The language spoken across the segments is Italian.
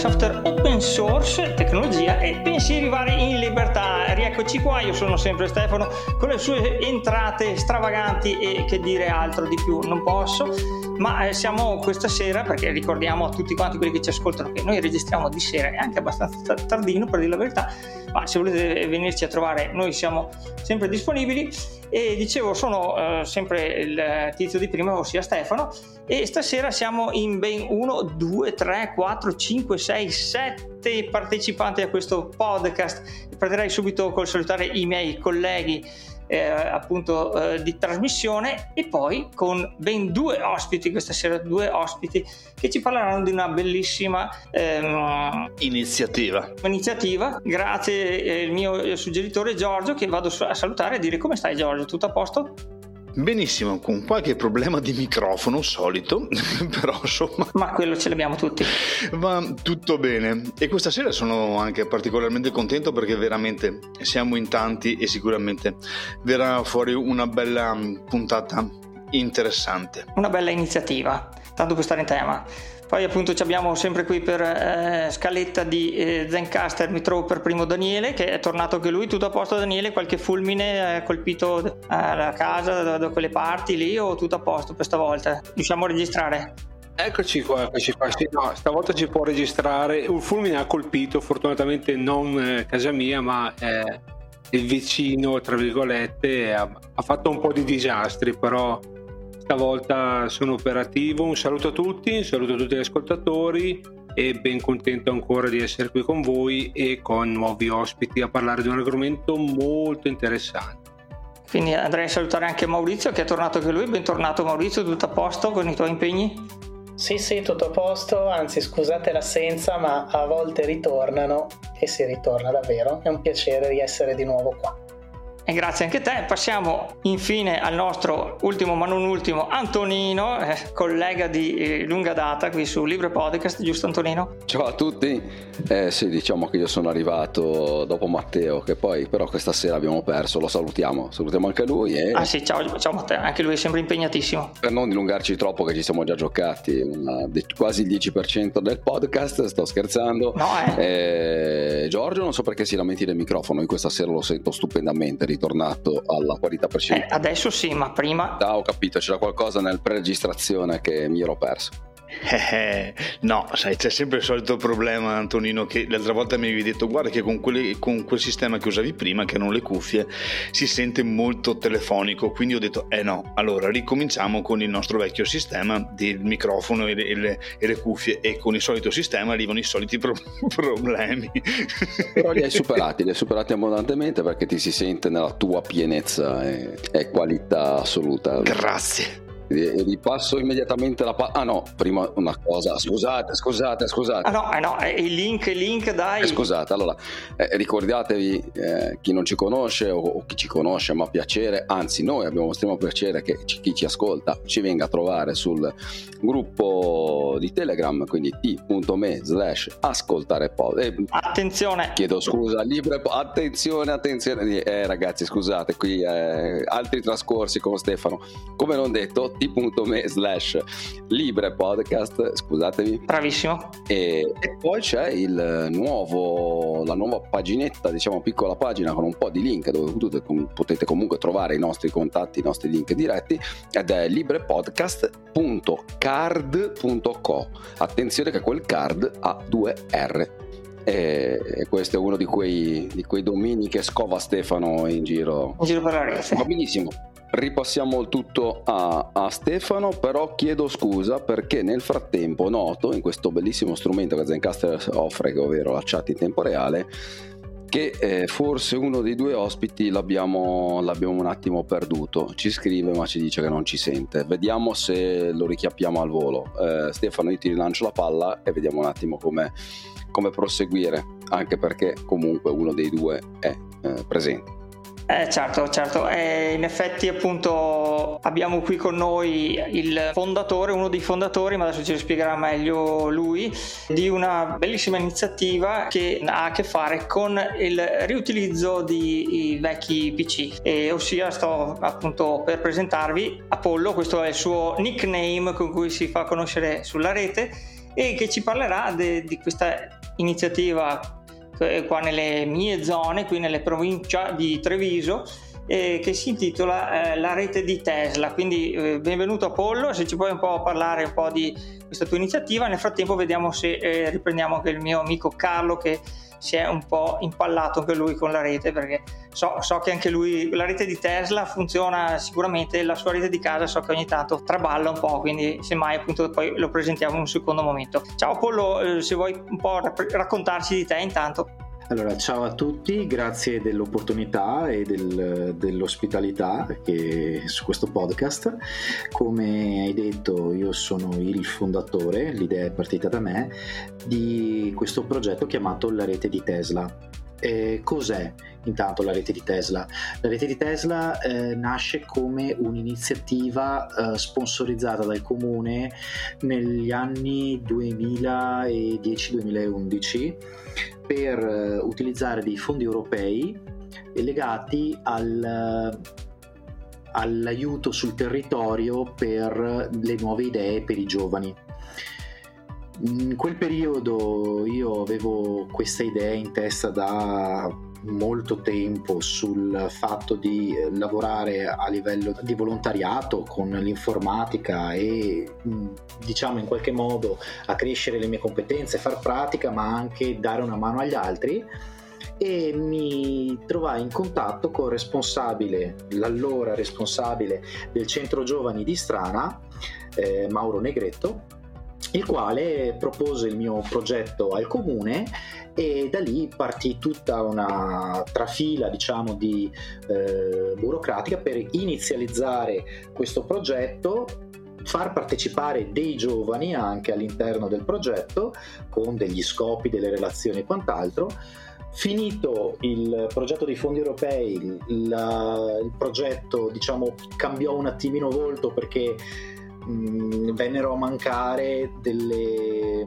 software open source, tecnologia e pensieri vari in libertà. Rieccoci qua, io sono sempre Stefano con le sue entrate stravaganti e che dire altro di più non posso, ma eh, siamo questa sera perché ricordiamo a tutti quanti quelli che ci ascoltano che noi registriamo di sera e anche abbastanza tardino per dire la verità, ma se volete venirci a trovare noi siamo sempre disponibili e dicevo sono eh, sempre il tizio di prima, ossia Stefano e stasera siamo in ben 1, 2, 3, 4, 5, 6, 7 partecipanti a questo podcast. Partirei subito col salutare i miei colleghi eh, appunto eh, di trasmissione e poi con ben due ospiti questa sera, due ospiti che ci parleranno di una bellissima ehm, iniziativa. iniziativa. Grazie eh, il mio suggeritore Giorgio che vado a salutare e dire come stai Giorgio, tutto a posto? Benissimo, con qualche problema di microfono solito, però insomma... Ma quello ce l'abbiamo tutti. Va tutto bene. E questa sera sono anche particolarmente contento perché veramente siamo in tanti e sicuramente verrà fuori una bella puntata interessante. Una bella iniziativa, tanto per stare in tema. Poi appunto abbiamo sempre qui per eh, scaletta di eh, Zencaster, mi trovo per primo Daniele che è tornato anche lui, tutto a posto Daniele, qualche fulmine ha colpito eh, la casa da, da, quelle parti lì o tutto a posto per stavolta? Riusciamo a registrare? Eccoci qua, eccoci qua. Sì, no, stavolta ci può registrare. Un fulmine ha colpito, fortunatamente non eh, casa mia, ma eh, il vicino, tra virgolette, ha, ha fatto un po' di disastri, però stavolta sono operativo. Un saluto a tutti, un saluto a tutti gli ascoltatori e ben contento ancora di essere qui con voi e con nuovi ospiti a parlare di un argomento molto interessante. Quindi andrei a salutare anche Maurizio che è tornato anche lui. Bentornato Maurizio, tutto a posto con i tuoi impegni? Sì, sì, tutto a posto, anzi scusate l'assenza, ma a volte ritornano e si ritorna davvero. È un piacere di essere di nuovo qua. E grazie anche a te. Passiamo infine al nostro ultimo ma non ultimo Antonino, eh, collega di eh, lunga data qui su Libre Podcast, giusto Antonino? Ciao a tutti. Eh sì, diciamo che io sono arrivato dopo Matteo, che poi però questa sera abbiamo perso, lo salutiamo, salutiamo anche lui. E... Ah sì, ciao, ciao Matteo, anche lui è sempre impegnatissimo. Per non dilungarci troppo che ci siamo già giocati una, quasi il 10% del podcast, sto scherzando. No, eh. eh. Giorgio non so perché si lamenti del microfono, io questa sera lo sento stupendamente, ritornato alla qualità precedente. Eh, adesso sì, ma prima... Ah, ho capito, c'era qualcosa nel pre-registrazione che mi ero perso. Eh, no, sai, c'è sempre il solito problema, Antonino, che l'altra volta mi avevi detto, guarda che con, quelle, con, quel sistema che usavi prima, che erano le cuffie, si sente molto telefonico, quindi ho detto, eh no, allora ricominciamo con il nostro vecchio sistema del microfono e le, e le, e le cuffie e con il solito sistema arrivano i soliti pro- problemi. Però li hai superati, li hai superati abbondantemente perché ti si sente nella tua pienezza e, e qualità assoluta. Grazie ripasso immediatamente la palla. Ah no, prima una cosa, scusate, scusate, scusate. Ah no, eh no, il link, il link, dai. Eh, scusate, allora, eh, ricordatevi, eh, chi non ci conosce o, o, chi ci conosce, ma piacere, anzi noi abbiamo estremo piacere che chi ci ascolta ci venga a trovare sul gruppo di Telegram, quindi t.me slash ascoltare pod. Eh, attenzione. Chiedo scusa, libre, attenzione, attenzione. Eh ragazzi, scusate, qui eh, altri trascorsi con Stefano. Come non detto, t.me slash libre podcast, scusatevi. Bravissimo. E, e, poi c'è il nuovo, la nuova paginetta, diciamo piccola pagina con un po' di link dove potete, potete comunque trovare i nostri contatti, i nostri link diretti ed è librepodcast.card.co. Attenzione che quel card ha due R e questo è uno di quei, di quei domini che scova Stefano in giro. In giro per la rete. Va benissimo. Ripassiamo il tutto a, a, Stefano, però chiedo scusa perché nel frattempo noto in questo bellissimo strumento che Zencaster offre, ovvero la chat in tempo reale, che eh, forse uno dei due ospiti l'abbiamo, l'abbiamo, un attimo perduto. Ci scrive ma ci dice che non ci sente. Vediamo se lo richiappiamo al volo. Eh, Stefano, io ti rilancio la palla e vediamo un attimo come, come proseguire, anche perché comunque uno dei due è eh, presente. Eh, certo, certo. Eh, in effetti appunto abbiamo qui con noi il fondatore, uno dei fondatori, ma adesso ci spiegherà meglio lui, di una bellissima iniziativa che ha a che fare con il riutilizzo di vecchi PC. E ossia sto appunto per presentarvi Apollo, questo è il suo nickname con cui si fa conoscere sulla rete e che ci parlerà di questa iniziativa eh, qua nelle mie zone, qui nelle provincia di Treviso, eh, che si intitola eh, La rete di Tesla. Quindi eh, benvenuto Apollo, se ci puoi un po' parlare un po' di questa tua iniziativa. Nel frattempo vediamo se eh, riprendiamo anche il mio amico Carlo che si è un po' impallato anche lui con la rete perché so, so, che anche lui la rete di Tesla funziona sicuramente la sua rete di casa so che ogni tanto traballa un po' quindi semmai appunto poi lo presentiamo in un secondo momento ciao Pollo eh, se vuoi un po' raccontarci di te intanto allora, ciao a tutti, grazie dell'opportunità e del, dell'ospitalità che, su questo podcast. Come hai detto, io sono il fondatore, l'idea è partita da me, di questo progetto chiamato La rete di Tesla. Eh, cos'è intanto la rete di Tesla? La rete di Tesla eh, nasce come un'iniziativa eh, sponsorizzata dal comune negli anni 2010-2011 per eh, utilizzare dei fondi europei legati al, all'aiuto sul territorio per le nuove idee per i giovani. In quel periodo io avevo questa idea in testa da molto tempo sul fatto di lavorare a livello di volontariato con l'informatica e diciamo in qualche modo accrescere le mie competenze, far pratica ma anche dare una mano agli altri. E mi trovai in contatto con il responsabile, l'allora responsabile del centro giovani di Strana, eh, Mauro Negretto, il quale propose il mio progetto al comune e da lì partì tutta una trafila diciamo di eh, burocratica per inizializzare questo progetto far partecipare dei giovani anche all'interno del progetto con degli scopi, delle relazioni e quant'altro. Finito il progetto dei fondi europei, il, il progetto diciamo, cambiò un attimino volto perché mh, vennero a mancare delle,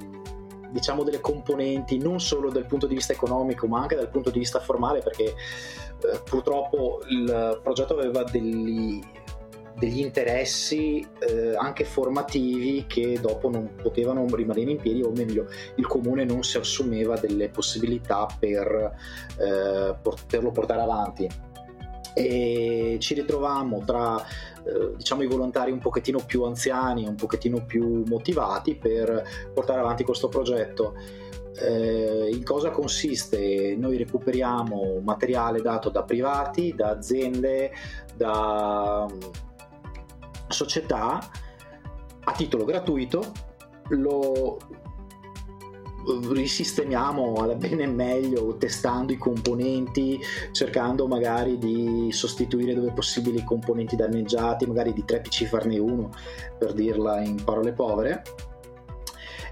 diciamo, delle componenti non solo dal punto di vista economico ma anche dal punto di vista formale perché eh, purtroppo il progetto aveva degli, degli interessi eh, anche formativi che dopo non potevano rimanere in piedi o meglio il comune non si assumeva delle possibilità per eh, poterlo portare avanti e ci ritrovammo tra eh, diciamo i volontari un pochettino più anziani, un pochettino più motivati per portare avanti questo progetto. Eh, in cosa consiste? Noi recuperiamo materiale dato da privati, da aziende, da mm, società a titolo gratuito, lo risistemiamo alla bene e meglio testando i componenti cercando magari di sostituire dove possibile i componenti danneggiati magari di 3 PC farne uno per dirla in parole povere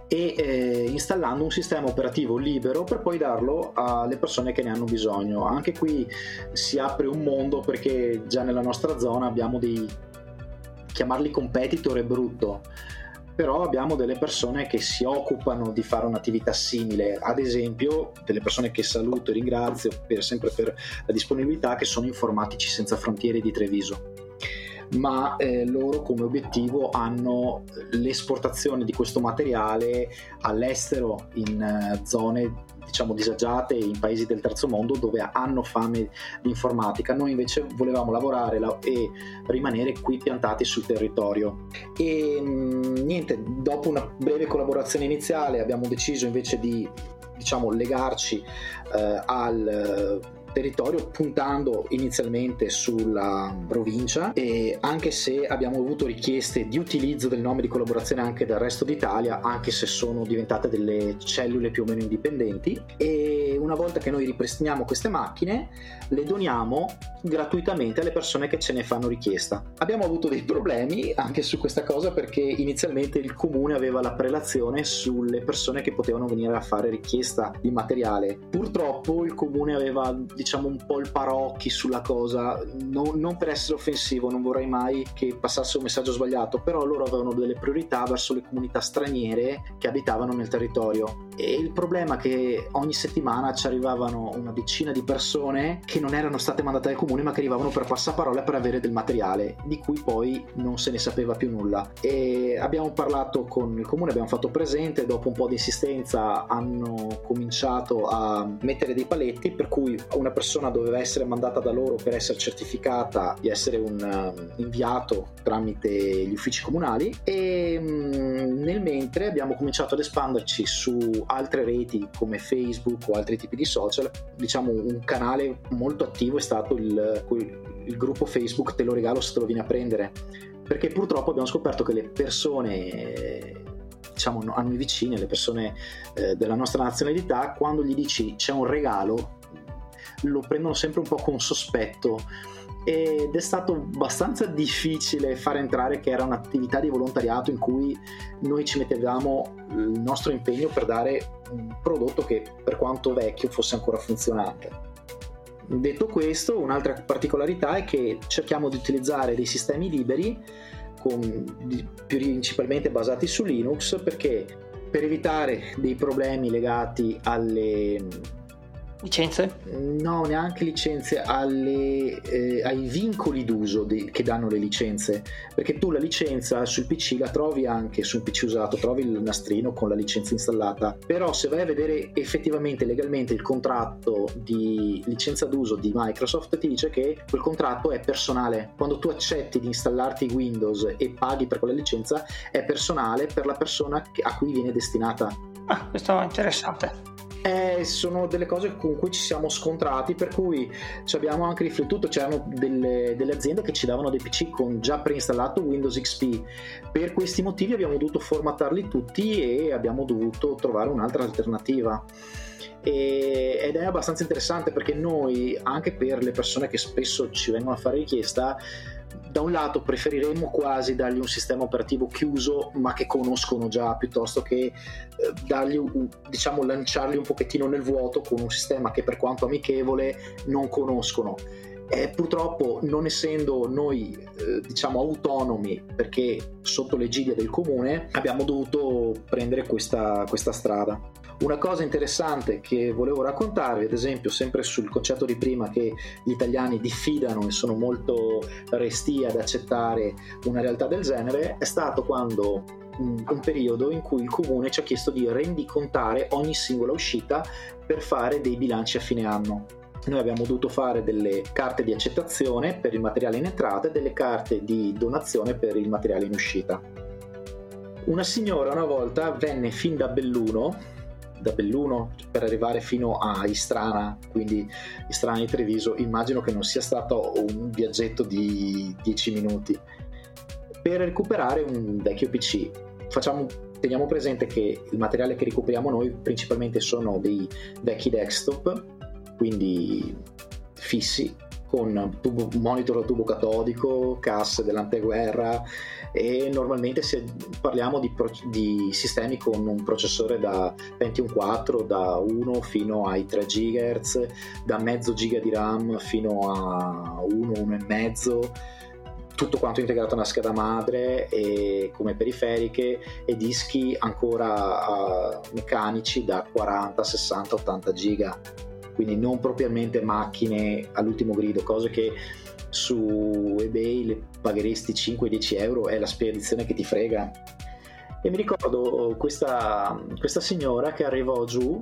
e eh, installando un sistema operativo libero per poi darlo alle persone che ne hanno bisogno. Anche qui si apre un mondo perché già nella nostra zona abbiamo dei chiamarli competitor è brutto però abbiamo delle persone che si occupano di fare un'attività simile, ad esempio delle persone che saluto e ringrazio per, sempre per la disponibilità che sono Informatici Senza Frontiere di Treviso. Ma eh, loro come obiettivo hanno l'esportazione di questo materiale all'estero in uh, zone diciamo disagiate in paesi del terzo mondo dove hanno fame di informatica. Noi invece volevamo lavorare e rimanere qui piantati sul territorio. E mm, niente, dopo una breve collaborazione iniziale abbiamo deciso invece di diciamo legarci eh, al territorio puntando inizialmente sulla provincia. E anche se abbiamo avuto richieste di utilizzo del nome di collaborazione anche dal resto d'Italia anche se sono diventate delle cellule più o meno indipendenti e una volta che noi ripristiniamo queste macchine le doniamo gratuitamente alle persone che ce ne fanno richiesta. Abbiamo avuto dei problemi anche su questa cosa perché inizialmente il comune aveva la prelazione sulle persone che potevano venire a fare richiesta di materiale. Purtroppo il comune aveva diciamo un po' il parocchi sulla cosa, non, non, per essere offensivo, non vorrei mai che passasse un messaggio sbagliato, però loro avevano delle priorità verso le comunità straniere che abitavano nel territorio. E il problema è che ogni settimana ci arrivavano una decina di persone che non erano state mandate dal comune ma che arrivavano per passaparola per avere del materiale di cui poi non se ne sapeva più nulla. E abbiamo parlato con il comune, abbiamo fatto presente, dopo un po' di insistenza hanno cominciato a mettere dei paletti per cui una persona doveva essere mandata da loro per essere certificata di essere un um, inviato tramite gli uffici comunali e um, nel mentre abbiamo cominciato ad espanderci su altre reti come Facebook o altri tipi di social. Diciamo un canale molto attivo è stato il, il gruppo Facebook te lo regalo se te lo vieni a prendere. Perché purtroppo abbiamo scoperto che le persone diciamo a noi vicine, le persone eh, della nostra nazionalità, quando gli dici c'è un regalo, lo prendono sempre un po' con sospetto ed è stato abbastanza difficile far entrare che era un'attività di volontariato in cui noi ci mettevamo il nostro impegno per dare un prodotto che per quanto vecchio fosse ancora funzionante. Detto questo, un'altra particolarità è che cerchiamo di utilizzare dei sistemi liberi con, principalmente basati su Linux perché per evitare dei problemi legati alle Licenze? No, neanche licenze, alle, eh, ai vincoli d'uso di, che danno le licenze. Perché tu la licenza sul PC la trovi anche sul PC usato, trovi il nastrino con la licenza installata. Però se vai a vedere effettivamente legalmente il contratto di licenza d'uso di Microsoft, ti dice che quel contratto è personale. Quando tu accetti di installarti Windows e paghi per quella licenza, è personale per la persona a cui viene destinata. Ah, questo è interessante. Eh, sono delle cose con cui ci siamo scontrati, per cui ci abbiamo anche riflettuto. C'erano delle, delle, aziende che ci davano dei PC con già preinstallato Windows XP. Per questi motivi abbiamo dovuto formattarli tutti e abbiamo dovuto trovare un'altra alternativa. E, ed è abbastanza interessante perché noi, anche per le persone che spesso ci vengono a fare richiesta, da un lato preferiremmo quasi dargli un sistema operativo chiuso ma che conoscono già piuttosto che eh, dargli un, diciamo lanciarli un pochettino nel vuoto con un sistema che per quanto amichevole non conoscono eh, purtroppo non essendo noi eh, diciamo autonomi perché sotto l'egidia del comune abbiamo dovuto prendere questa, questa strada una cosa interessante che volevo raccontarvi, ad esempio, sempre sul concetto di prima che gli italiani diffidano e sono molto resti ad accettare una realtà del genere, è stato quando un periodo in cui il comune ci ha chiesto di rendicontare ogni singola uscita per fare dei bilanci a fine anno. Noi abbiamo dovuto fare delle carte di accettazione per il materiale in entrata e delle carte di donazione per il materiale in uscita. Una signora una volta venne fin da Belluno da Belluno per arrivare fino a Istrana, quindi Istrana di Treviso, immagino che non sia stato un viaggetto di 10 minuti per recuperare un vecchio PC. Facciamo, teniamo presente che il materiale che recuperiamo noi principalmente sono dei vecchi desktop, quindi fissi, con tubo, monitor a tubo catodico, casse dell'anteguerra, e normalmente se parliamo di, pro- di, sistemi con un processore da Pentium 4 da 1 fino ai 3 GHz, da mezzo giga di RAM fino a 1, 1,5 tutto quanto integrato nella scheda madre e come periferiche e dischi ancora uh, meccanici da 40, 60, 80 giga quindi non propriamente macchine all'ultimo grido, cose che su eBay le pagheresti 5-10 euro, è la spedizione che ti frega. E mi ricordo questa, questa signora che arrivò giù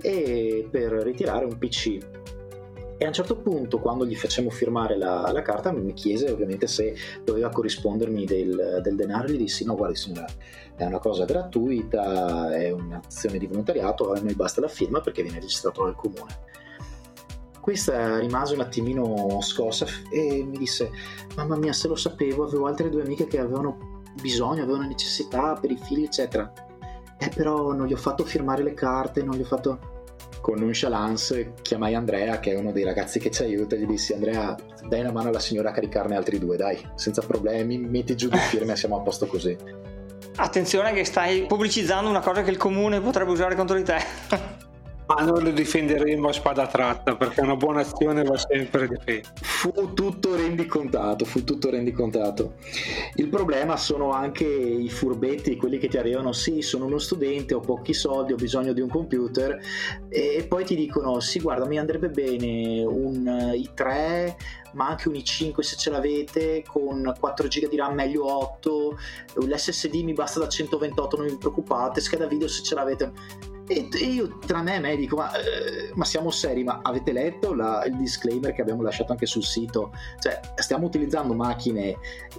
e per ritirare un PC. E a un certo punto, quando gli facemmo firmare la, la carta, mi chiese ovviamente se doveva corrispondermi del, del denaro. Gli dissi: No, guardi, signora, è una cosa gratuita, è un'azione di volontariato, a noi basta la firma perché viene registrato dal comune. Questa rimase un attimino scossa e mi disse: Mamma mia, se lo sapevo, avevo altre due amiche che avevano bisogno, avevano necessità per i figli, eccetera. Eh, però non gli ho fatto firmare le carte, non gli ho fatto. Con nonchalance chiamai Andrea, che è uno dei ragazzi che ci aiuta, e gli dissi: Andrea, dai una mano alla signora a caricarne altri due, dai, senza problemi, metti giù di firme siamo a posto così. Attenzione che stai pubblicizzando una cosa che il comune potrebbe usare contro di te. Ma noi lo difenderemo a spada tratta perché una buona azione va sempre difesa. Fu tutto rendicontato, fu tutto rendicontato. Il problema sono anche i furbetti, quelli che ti arrivano, sì, sono uno studente, ho pochi soldi, ho bisogno di un computer e poi ti dicono, sì, guarda, mi andrebbe bene un eh, i3 ma anche un i5 se ce l'avete con 4 GB di RAM meglio 8 l'SSD mi basta da 128 non vi preoccupate scheda video se ce l'avete e io tra me e me dico ma, eh, ma siamo seri ma avete letto la, il disclaimer che abbiamo lasciato anche sul sito? Cioè stiamo utilizzando macchine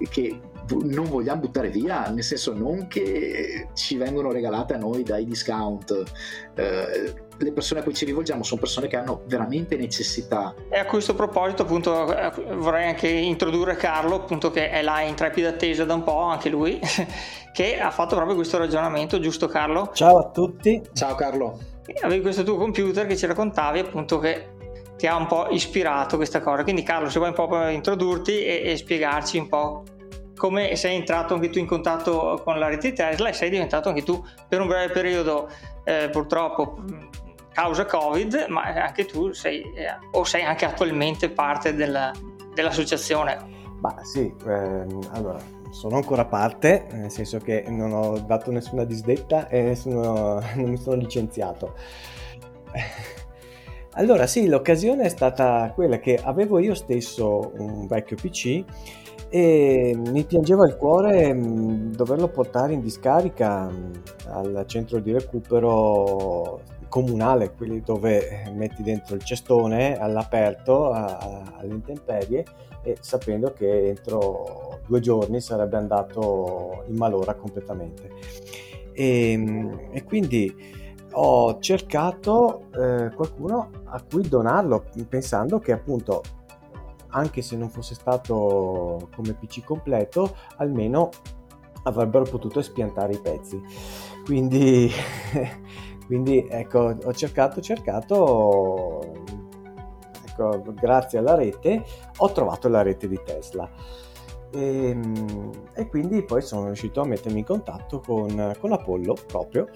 che non vogliamo buttare via nel senso non che ci vengono regalate a noi dai discount eh, le persone a cui ci rivolgiamo sono persone che hanno veramente necessità. E a questo proposito appunto eh, vorrei anche introdurre Carlo appunto che è là in trepida attesa da un po' anche lui che ha fatto proprio questo ragionamento, giusto Carlo? Ciao a tutti. Ciao Carlo. Avevi questo tuo computer che ci raccontavi appunto che ti ha un po' ispirato questa cosa. Quindi Carlo, se vuoi un po' introdurti e, e spiegarci un po' come sei entrato anche tu in contatto con la rete Tesla e sei diventato anche tu per un breve periodo eh, purtroppo causa Covid, ma anche tu sei eh, o sei anche attualmente parte della, dell'associazione. Ma sì, ehm, allora sono ancora parte, nel senso che non ho dato nessuna disdetta e nessuno, non mi sono licenziato. Allora sì, l'occasione è stata quella che avevo io stesso un vecchio PC e mi piangeva il cuore mm, doverlo portare in discarica mm, al centro di recupero comunale, quelli dove metti dentro il cestone all'aperto, a, a, alle intemperie e sapendo che entro due giorni sarebbe andato in malora completamente. E, mm, e quindi ho cercato eh, qualcuno a cui donarlo pensando che appunto anche se non fosse stato come PC completo, almeno avrebbero potuto espiantare i pezzi. Quindi, quindi ecco, ho cercato, cercato, ecco, grazie alla rete, ho trovato la rete di Tesla. E, ehm, e, quindi poi sono riuscito a mettermi in contatto con, con Apollo proprio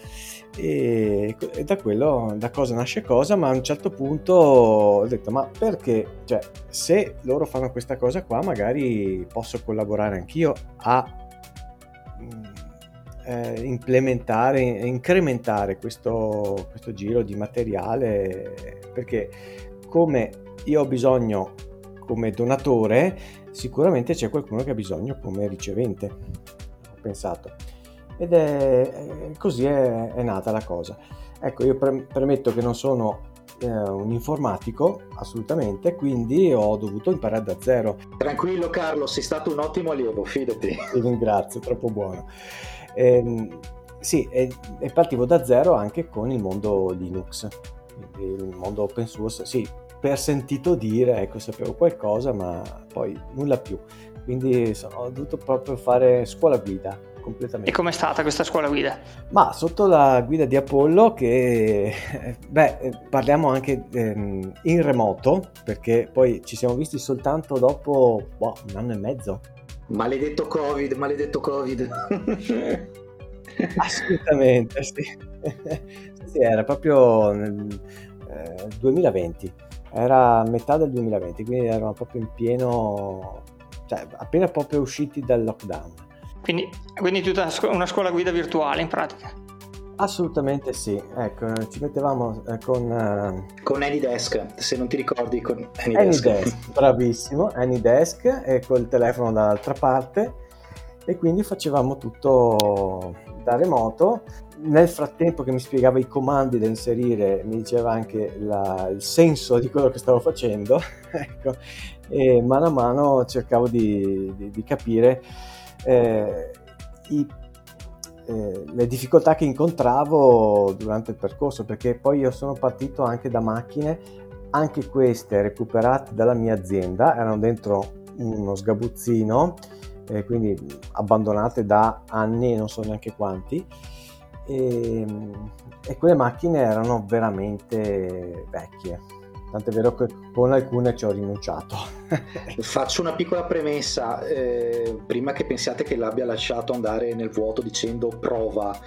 e, e, da quello da cosa nasce cosa ma a un certo punto ho detto ma perché cioè se loro fanno questa cosa qua magari posso collaborare anch'io a mm, eh, implementare incrementare questo, questo giro di materiale perché come io ho bisogno come donatore sicuramente c'è qualcuno che ha bisogno come ricevente, ho pensato. Ed è così è, è nata la cosa. Ecco, io pre- premetto che non sono eh, un informatico, assolutamente, quindi ho dovuto imparare da zero. Tranquillo Carlo, sei stato un ottimo allievo, fidati. Ti ringrazio, troppo buono. Eh, sì, e, e partivo da zero anche con il mondo Linux, il mondo open source, sì, per sentito dire, ecco, sapevo qualcosa, ma poi nulla più. Quindi ho dovuto proprio fare scuola guida completamente. E com'è stata questa scuola guida? Ma sotto la guida di Apollo che, beh, parliamo anche ehm, in remoto, perché poi ci siamo visti soltanto dopo boh, un anno e mezzo. Maledetto Covid, maledetto Covid. Assolutamente, sì. sì. Era proprio nel eh, 2020 era metà del 2020, quindi eravamo proprio in pieno, cioè appena proprio usciti dal lockdown. Quindi, quindi tutta una scuola guida virtuale in pratica? Assolutamente sì, ecco, ci mettevamo eh, con... Uh... Con AnyDesk, se non ti ricordi, con AnyDesk. AnyDesk, bravissimo, AnyDesk e col telefono dall'altra parte. E quindi facevamo tutto da remoto. Nel frattempo che mi spiegava i comandi da inserire, mi diceva anche la, il senso di quello che stavo facendo, ecco, e mano a mano cercavo di, di, di capire eh, i, eh, le difficoltà che incontravo durante il percorso, perché poi io sono partito anche da macchine, anche queste recuperate dalla mia azienda, erano dentro uno sgabuzzino, eh, quindi abbandonate da anni, non so neanche quanti e, e quelle macchine erano veramente vecchie tant'è vero che con alcune ci ho rinunciato. Faccio una piccola premessa, eh, prima che pensiate che l'abbia lasciato andare nel vuoto dicendo prova.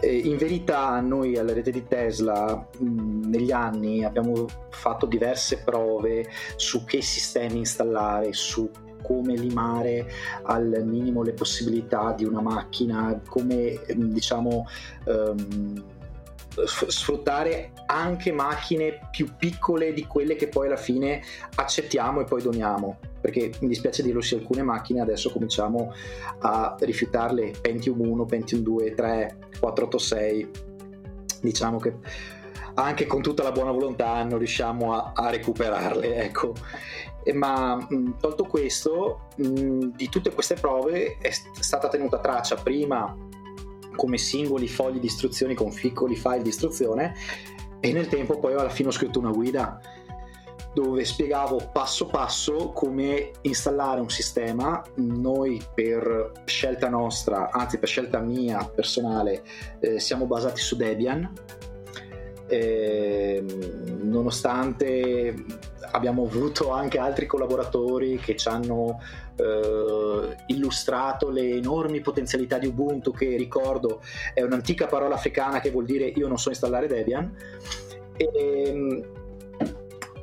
Eh, in verità noi alla rete di Tesla mh, negli anni abbiamo fatto diverse prove su che sistemi installare, su come limare al minimo le possibilità di una macchina, come diciamo um, sfruttare anche macchine più piccole di quelle che poi alla fine accettiamo e poi doniamo. Perché mi dispiace dirlo sì alcune macchine adesso cominciamo a rifiutarle. Pentium 1, Pentium 2, 3, 486 diciamo che anche con tutta la buona volontà non riusciamo a, a recuperarle ecco. Ma tolto questo di tutte queste prove è stata tenuta traccia prima come singoli fogli di istruzioni con piccoli file di istruzione e nel tempo poi alla fine ho scritto una guida dove spiegavo passo passo come installare un sistema. Noi per scelta nostra, anzi per scelta mia personale, eh, siamo basati su Debian. Eh, nonostante abbiamo avuto anche altri collaboratori che ci hanno eh, illustrato le enormi potenzialità di Ubuntu che ricordo è un'antica parola africana che vuol dire io non so installare Debian e,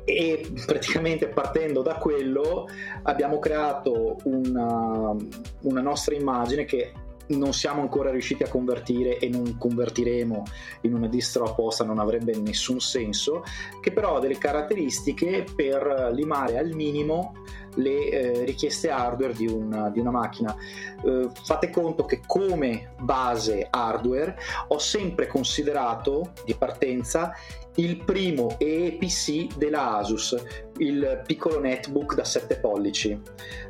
e praticamente partendo da quello abbiamo creato una, una nostra immagine che non siamo ancora riusciti a convertire e non convertiremo in una distro apposta, non avrebbe nessun senso, che però ha delle caratteristiche per limare al minimo le eh, richieste hardware di una, di una macchina. Eh, fate conto che come base hardware ho sempre considerato di partenza il primo EPC della Asus, il piccolo netbook da 7 pollici.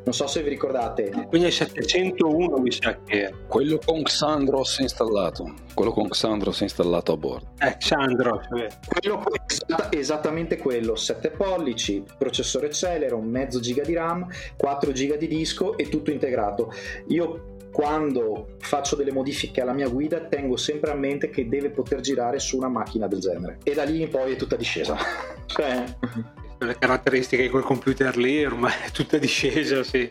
Non so se vi ricordate. Quindi è 701 mi sa che è. Quello con Xandros installato. Quello con Xandros installato a bordo. Eh, Xandros. Quello, esattamente quello, 7 pollici, processore Celeron, mezzo giga di RAM, 4 giga di disco e tutto integrato. Io quando faccio delle modifiche alla mia guida tengo sempre a mente che deve poter girare su una macchina del genere. E da lì in poi è tutta discesa. Cioè... le caratteristiche di quel computer lì ormai è tutta discesa sì.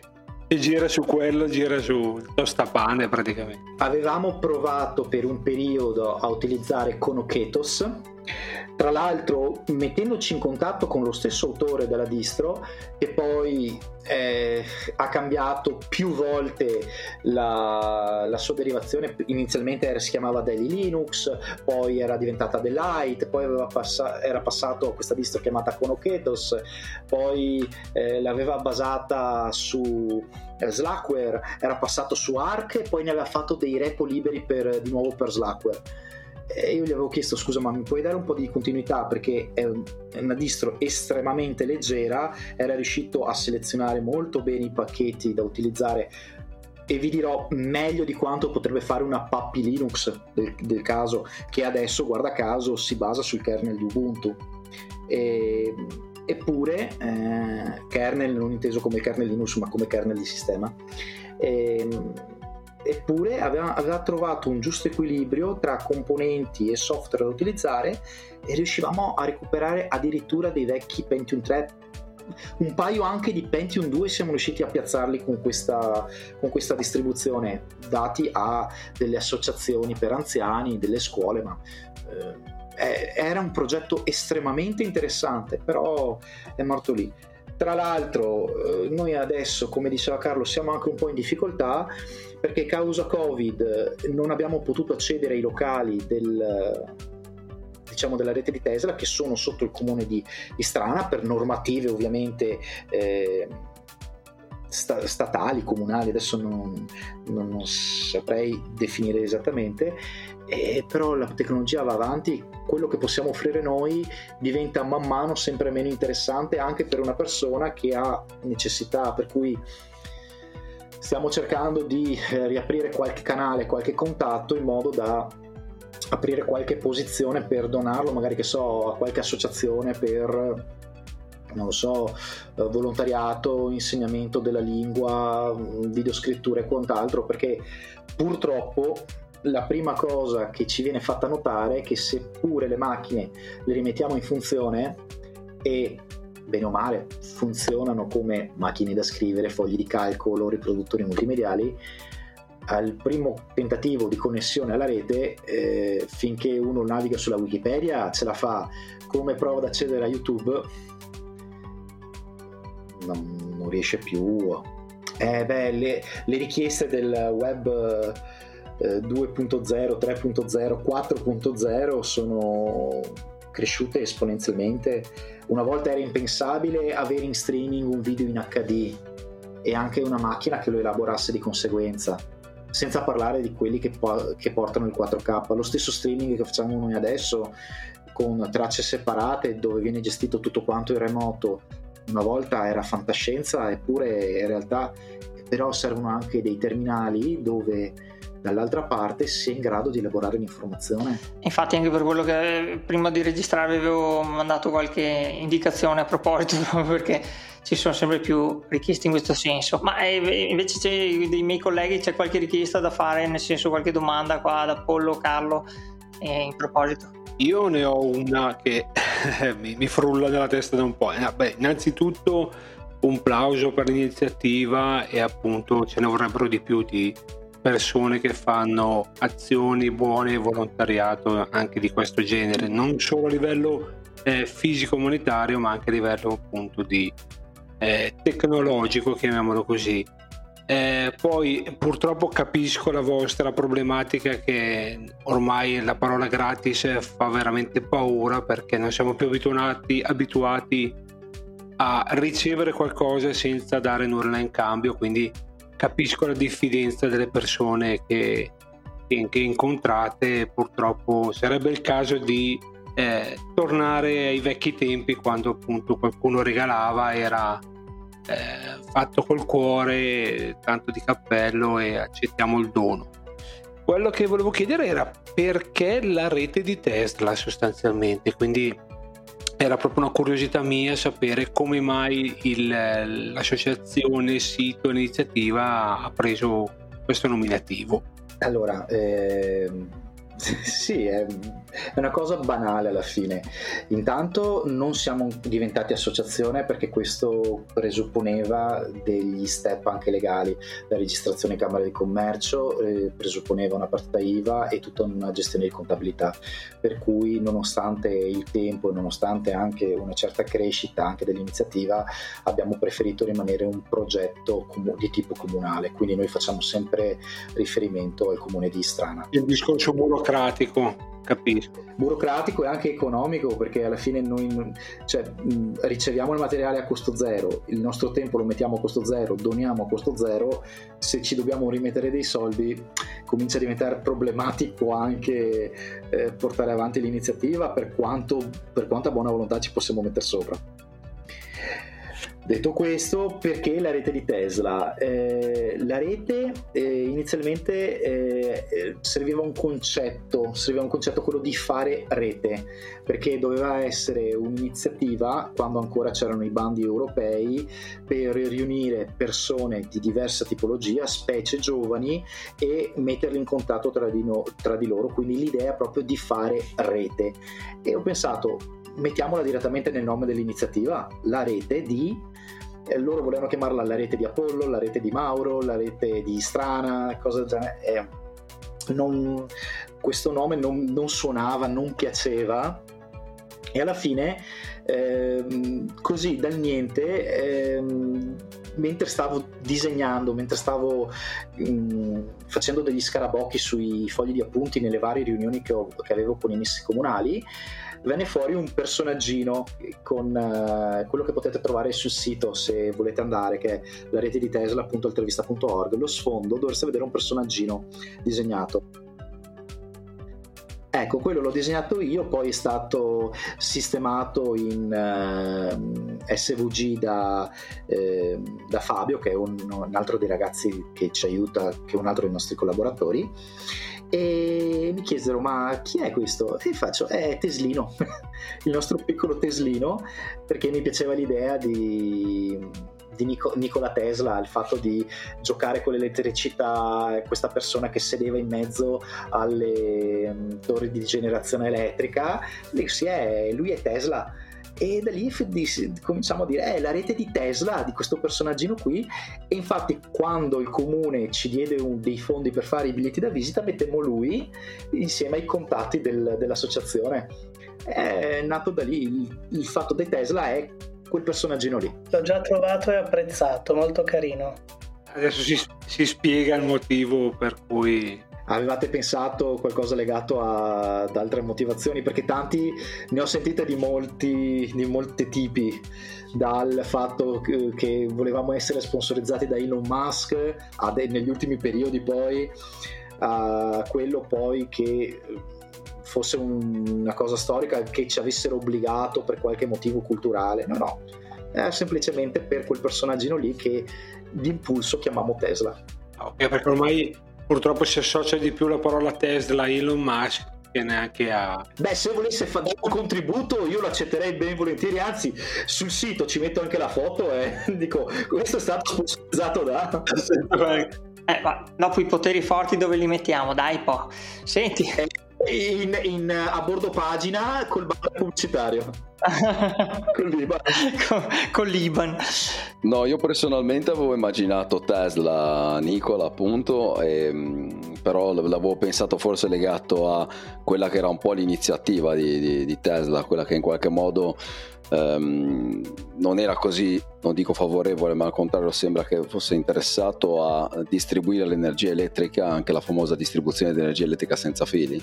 E gira su quello, gira su tostapane praticamente. Avevamo provato per un periodo a utilizzare Konoketos tra l'altro mettendoci in contatto con lo stesso autore della distro che poi eh, ha cambiato più volte la, la, sua derivazione inizialmente si chiamava Daily Linux poi era diventata Delight poi passa, era passato a questa distro chiamata Konoketos poi eh, l'aveva basata su eh, Slackware era passato su Arc e poi ne aveva fatto dei repo liberi per, di nuovo per Slackware e io gli avevo chiesto scusa ma mi puoi dare un po' di continuità? Perché è una distro estremamente leggera era riuscito a selezionare molto bene i pacchetti da utilizzare e vi dirò meglio di quanto potrebbe fare una Puppy Linux del, del caso che adesso guarda caso si basa sul kernel di Ubuntu. E, eppure eh, kernel non inteso come kernel Linux ma come kernel di sistema. E, eppure aveva, aveva, trovato un giusto equilibrio tra componenti e software da utilizzare e riuscivamo a recuperare addirittura dei vecchi Pentium 3 un paio anche di Pentium 2 siamo riusciti a piazzarli con questa, con questa distribuzione dati a delle associazioni per anziani, delle scuole ma eh, era un progetto estremamente interessante però è morto lì. Tra l'altro, eh, noi adesso, come diceva Carlo, siamo anche un po' in difficoltà perché causa Covid non abbiamo potuto accedere ai locali del, diciamo, della rete di Tesla che sono sotto il comune di, di Strana per normative ovviamente eh, sta, statali, comunali, adesso non, non, non, saprei definire esattamente, eh, però la tecnologia va avanti, quello che possiamo offrire noi diventa man mano sempre meno interessante anche per una persona che ha necessità, per cui stiamo cercando di eh, riaprire qualche canale, qualche contatto in modo da aprire qualche posizione per donarlo, magari che so, a qualche associazione per non lo so, eh, volontariato, insegnamento della lingua, videoscrittura e quant'altro, perché purtroppo la prima cosa che ci viene fatta notare è che seppure le macchine le rimettiamo in funzione, e bene o male funzionano come macchine da scrivere, fogli di calcolo, riproduttori multimediali, al primo tentativo di connessione alla rete, eh, finché uno naviga sulla Wikipedia, ce la fa come prova ad accedere a YouTube, non, non riesce più. Eh, beh, le, le, richieste del web eh, 2.0, 3.0, 4.0 sono cresciute esponenzialmente. Una volta era impensabile avere in streaming un video in HD e anche una macchina che lo elaborasse di conseguenza, senza parlare di quelli che, po- che portano il 4K. Lo stesso streaming che facciamo noi adesso con tracce separate dove viene gestito tutto quanto in remoto. Una volta era fantascienza, eppure in realtà però servono anche dei terminali dove dall'altra parte sia in grado di elaborare l'informazione. Infatti anche per quello che prima di registrare avevo mandato qualche indicazione a proposito, proprio perché ci sono sempre più richieste in questo senso. Ma eh, invece c'è, dei miei colleghi c'è qualche richiesta da fare, nel senso qualche domanda qua da Pollo, Carlo, eh, in proposito? Io ne ho una che mi, mi, frulla nella testa da un po'. Eh, beh, innanzitutto un plauso per l'iniziativa e appunto ce ne vorrebbero di più di persone che fanno azioni buone e volontariato anche di questo genere, non solo a livello eh, fisico-monetario, ma anche a livello appunto di eh, tecnologico, chiamiamolo così. Eh, poi purtroppo capisco la vostra problematica che ormai la parola gratis fa veramente paura perché non siamo più abituati, abituati a ricevere qualcosa senza dare nulla in cambio, quindi capisco la diffidenza delle persone che, che incontrate, purtroppo sarebbe il caso di eh, tornare ai vecchi tempi quando appunto qualcuno regalava, era eh, fatto col cuore, tanto di cappello e accettiamo il dono. Quello che volevo chiedere era perché la rete di Tesla sostanzialmente, quindi era proprio una curiosità mia sapere come mai il, l'associazione, sito, l'iniziativa ha preso questo nominativo. Allora, ehm sì, è, una cosa banale alla fine. Intanto non siamo diventati associazione perché questo presupponeva degli step anche legali. La registrazione in Camera di Commercio eh, presupponeva una partita IVA e tutta una gestione di contabilità. Per cui nonostante il tempo e nonostante anche una certa crescita anche dell'iniziativa abbiamo preferito rimanere un progetto di tipo comunale. Quindi noi facciamo sempre riferimento al comune di Strana. Il discorso burocratico burocratico, capisco. Burocratico e anche economico perché alla fine noi cioè, riceviamo il materiale a costo zero, il nostro tempo lo mettiamo a costo zero, doniamo a costo zero, se ci dobbiamo rimettere dei soldi comincia a diventare problematico anche eh, portare avanti l'iniziativa per, quanto, per quanta buona volontà ci possiamo mettere sopra. Detto questo, perché la rete di Tesla? Eh, la rete eh, inizialmente eh, eh, serviva un concetto, serviva un concetto quello di fare rete, perché doveva essere un'iniziativa, quando ancora c'erano i bandi europei, per riunire persone di diversa tipologia, specie giovani, e metterli in contatto tra di, no, tra di loro, quindi l'idea proprio di fare rete. E ho pensato, mettiamola direttamente nel nome dell'iniziativa, la rete di loro volevano chiamarla la rete di Apollo, la rete di Mauro, la rete di Strana, cosa del genere. E non, questo nome non, non, suonava, non piaceva. E alla fine, ehm, così dal niente, ehm, mentre stavo disegnando, mentre stavo mh, mm, facendo degli scarabocchi sui fogli di appunti nelle varie riunioni che, ho, che avevo con i messi comunali, venne fuori un personaggino con uh, quello che potete trovare sul sito se volete andare, che è la rete di Tesla, appunto altervista.org. Lo sfondo dovreste vedere un personaggino disegnato. Ecco, quello l'ho disegnato io, poi è stato sistemato in eh, SVG da, uh, da, Fabio, che è un, un, altro dei ragazzi che ci aiuta, che è un altro dei nostri collaboratori e mi chiesero ma chi è questo? E faccio è Teslino, il nostro piccolo Teslino, perché mi piaceva l'idea di, di Nico, Nikola Tesla, il fatto di giocare con l'elettricità, questa persona che sedeva in mezzo alle um, torri di generazione elettrica, lui, è, lui è Tesla e da lì cominciamo a dire è eh, la rete di Tesla di questo personaggino qui. E infatti quando il comune ci diede un, dei fondi per fare i biglietti da visita mettemmo lui insieme ai contatti del, dell'associazione. È nato da lì. Il, il fatto di Tesla è quel personaggino lì. L'ho già trovato e apprezzato molto carino. Adesso si, si spiega il motivo per cui avevate pensato qualcosa legato a, ad altre motivazioni? Perché tanti ne ho sentite di molti, di molti tipi, dal fatto che, volevamo essere sponsorizzati da Elon Musk ad, negli ultimi periodi poi a quello poi che fosse un, una cosa storica che ci avessero obbligato per qualche motivo culturale. No, no, è semplicemente per quel personaggino lì che d'impulso chiamiamo Tesla. Ok, perché ormai purtroppo si associa di più la parola Tesla a Elon Musk che neanche a... Beh, se volesse fare un contributo io lo accetterei ben volentieri, anzi sul sito ci metto anche la foto e dico questo è stato sponsorizzato da... Eh, ma dopo i poteri forti dove li mettiamo? Dai, po'. Senti. Eh, in, in, a bordo pagina col banner pubblicitario. Con l'Iban. con, con l'Iban. No, io personalmente avevo immaginato Tesla, Nicola appunto, e, mm, però l'avevo pensato forse legato a quella che era un po' l'iniziativa di, di, di Tesla, quella che in qualche modo um, non era così, non dico favorevole, ma al contrario sembra che fosse interessato a distribuire l'energia elettrica, anche la famosa distribuzione di energia elettrica senza fili.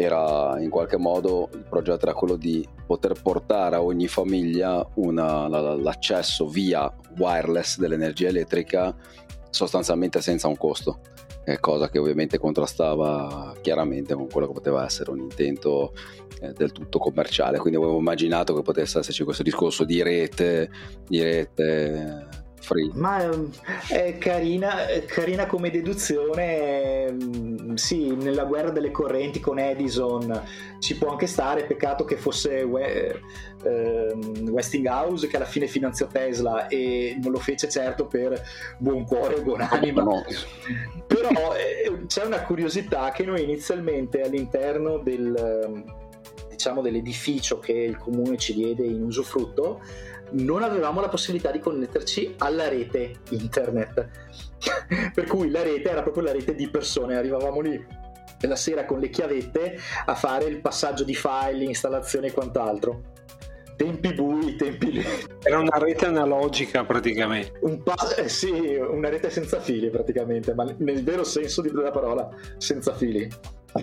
Era in qualche modo il progetto era quello di poter portare a ogni famiglia una, l'accesso via wireless dell'energia elettrica sostanzialmente senza un costo cosa che ovviamente contrastava chiaramente con quello che poteva essere un intento eh, del tutto commerciale. Quindi avevo immaginato che potesse esserci questo discorso di rete, di rete free. Ma ehm, è carina, è carina come deduzione, mm, sì, nella guerra delle correnti con Edison ci può anche stare, peccato che fosse ehm, Westinghouse che alla fine finanziò Tesla e non lo fece certo per buon cuore o buon anima. No. Però eh, c'è una curiosità che noi inizialmente all'interno del, diciamo, dell'edificio che il comune ci diede in usufrutto non avevamo la possibilità di connetterci alla rete internet. per cui la rete era proprio la rete di persone, arrivavamo lì la sera con le chiavette a fare il passaggio di file, installazione e quant'altro. Tempi bui, tempi lì. Era una rete analogica praticamente. Un pa- eh sì, una rete senza fili praticamente, ma nel vero senso della parola, senza fili.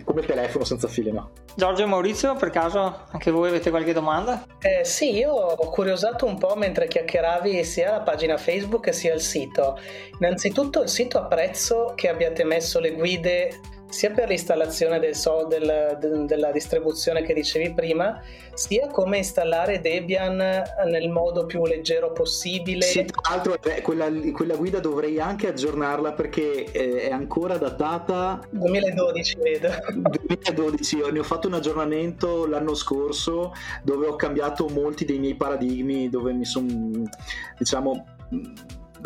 Come il telefono senza fili, no? Giorgio e Maurizio, per caso anche voi avete qualche domanda? Eh, sì, io ho curiosato un po' mentre chiacchieravi sia la pagina Facebook sia il sito. Innanzitutto il sito apprezzo che abbiate messo le guide sia per l'installazione del so, del, de, della distribuzione che dicevi prima, sia come installare Debian nel modo più leggero possibile. Sì, tra l'altro eh, quella, quella, guida dovrei anche aggiornarla perché eh, è ancora datata 2012, vedo. 2012, ne ho fatto un aggiornamento l'anno scorso dove ho cambiato molti dei miei paradigmi, dove mi sono, diciamo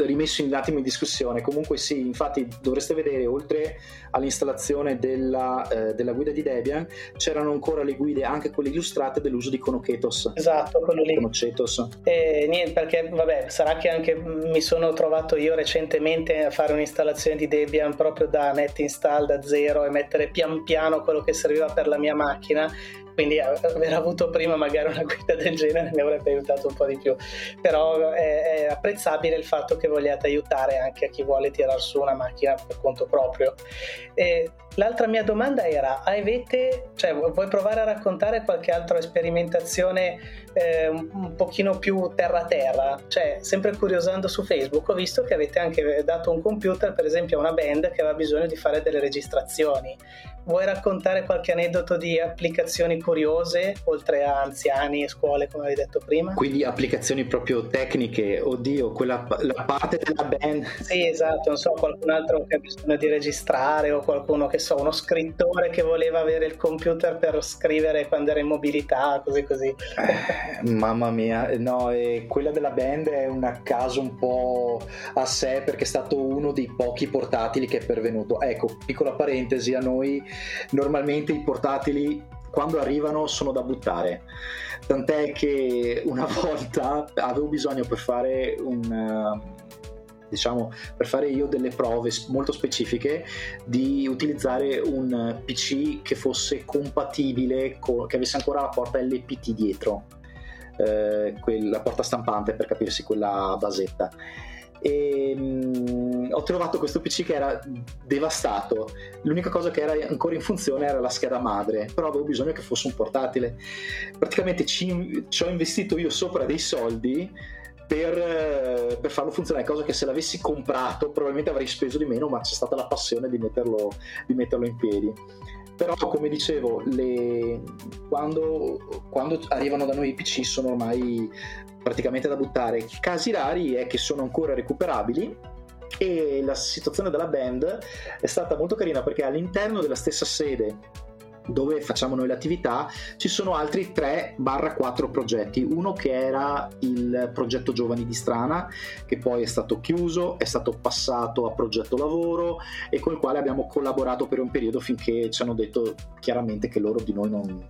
rimesso un attimo in discussione. Comunque sì, infatti dovreste vedere, oltre all'installazione della, eh, della, guida di Debian, c'erano ancora le guide, anche quelle illustrate, dell'uso di Conocetos. Esatto, quello lì. Conocetos. E niente, perché vabbè, sarà che anche mi sono trovato io recentemente a fare un'installazione di Debian proprio da net install da zero e mettere pian piano quello che serviva per la mia macchina quindi aver avuto prima magari una guida del genere mi avrebbe aiutato un po' di più. Però è, è apprezzabile il fatto che vogliate aiutare anche a chi vuole tirare su una macchina per conto proprio. E l'altra mia domanda era avete cioè vuoi provare a raccontare qualche altra sperimentazione eh, un, pochino più terra terra? Cioè sempre curiosando su Facebook ho visto che avete anche dato un computer per esempio a una band che aveva bisogno di fare delle registrazioni Vuoi raccontare qualche aneddoto di applicazioni curiose, oltre a anziani e scuole, come avevi detto prima? Quindi applicazioni proprio tecniche, oddio, quella la parte della band. Sì, esatto, non so, qualcun altro che ha bisogno di registrare o qualcuno che so, uno scrittore che voleva avere il computer per scrivere quando era in mobilità, così così. Eh, mamma mia, no, e quella della band è un caso un po' a sé perché è stato uno dei pochi portatili che è pervenuto. Ecco, piccola parentesi, a noi normalmente i portatili quando arrivano sono da buttare. Tant'è che una volta avevo bisogno per fare un diciamo, per fare io delle prove molto specifiche di utilizzare un PC che fosse compatibile, con, che avesse ancora la porta LPT dietro, eh, quella porta stampante per capirsi quella basetta e um, ho trovato questo PC che era devastato l'unica cosa che era ancora in funzione era la scheda madre però avevo bisogno che fosse un portatile praticamente ci, ci ho investito io sopra dei soldi per, per, farlo funzionare, cosa che se l'avessi comprato probabilmente avrei speso di meno, ma c'è stata la passione di metterlo, di metterlo in piedi. Però, come dicevo, le... quando, quando, arrivano da noi i PC sono ormai praticamente da buttare. Casi rari è che sono ancora recuperabili e la situazione della band è stata molto carina perché all'interno della stessa sede dove facciamo noi l'attività ci sono altri 3-4 progetti. Uno che era il progetto giovani di Strana che poi è stato chiuso è stato passato a progetto lavoro e con il quale abbiamo collaborato per un periodo finché ci hanno detto chiaramente che loro di noi non,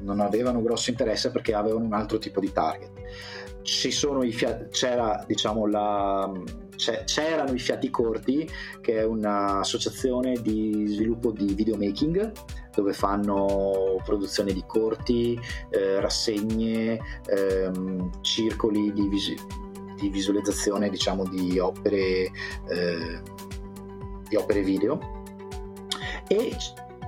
non avevano grosso interesse perché avevano un altro tipo di target. Fiati, c'era diciamo la c'erano i Fiati Corti, che è un'associazione di sviluppo di videomaking dove fanno produzione di corti, eh, rassegne, ehm, circoli di, vis- di, visualizzazione diciamo di opere, eh, di opere video. E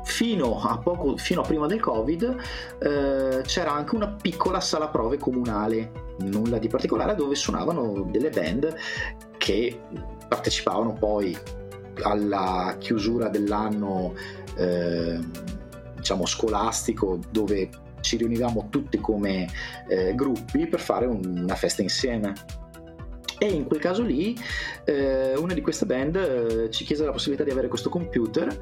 fino a, poco, fino a prima del covid eh, c'era anche una piccola sala prove comunale nulla di particolare dove suonavano delle band che partecipavano poi alla chiusura dell'anno eh, diciamo scolastico dove ci riunivamo tutti come eh, gruppi per fare un, una festa insieme. E in quel caso lì eh, una di queste band eh, ci chiese la possibilità di avere questo computer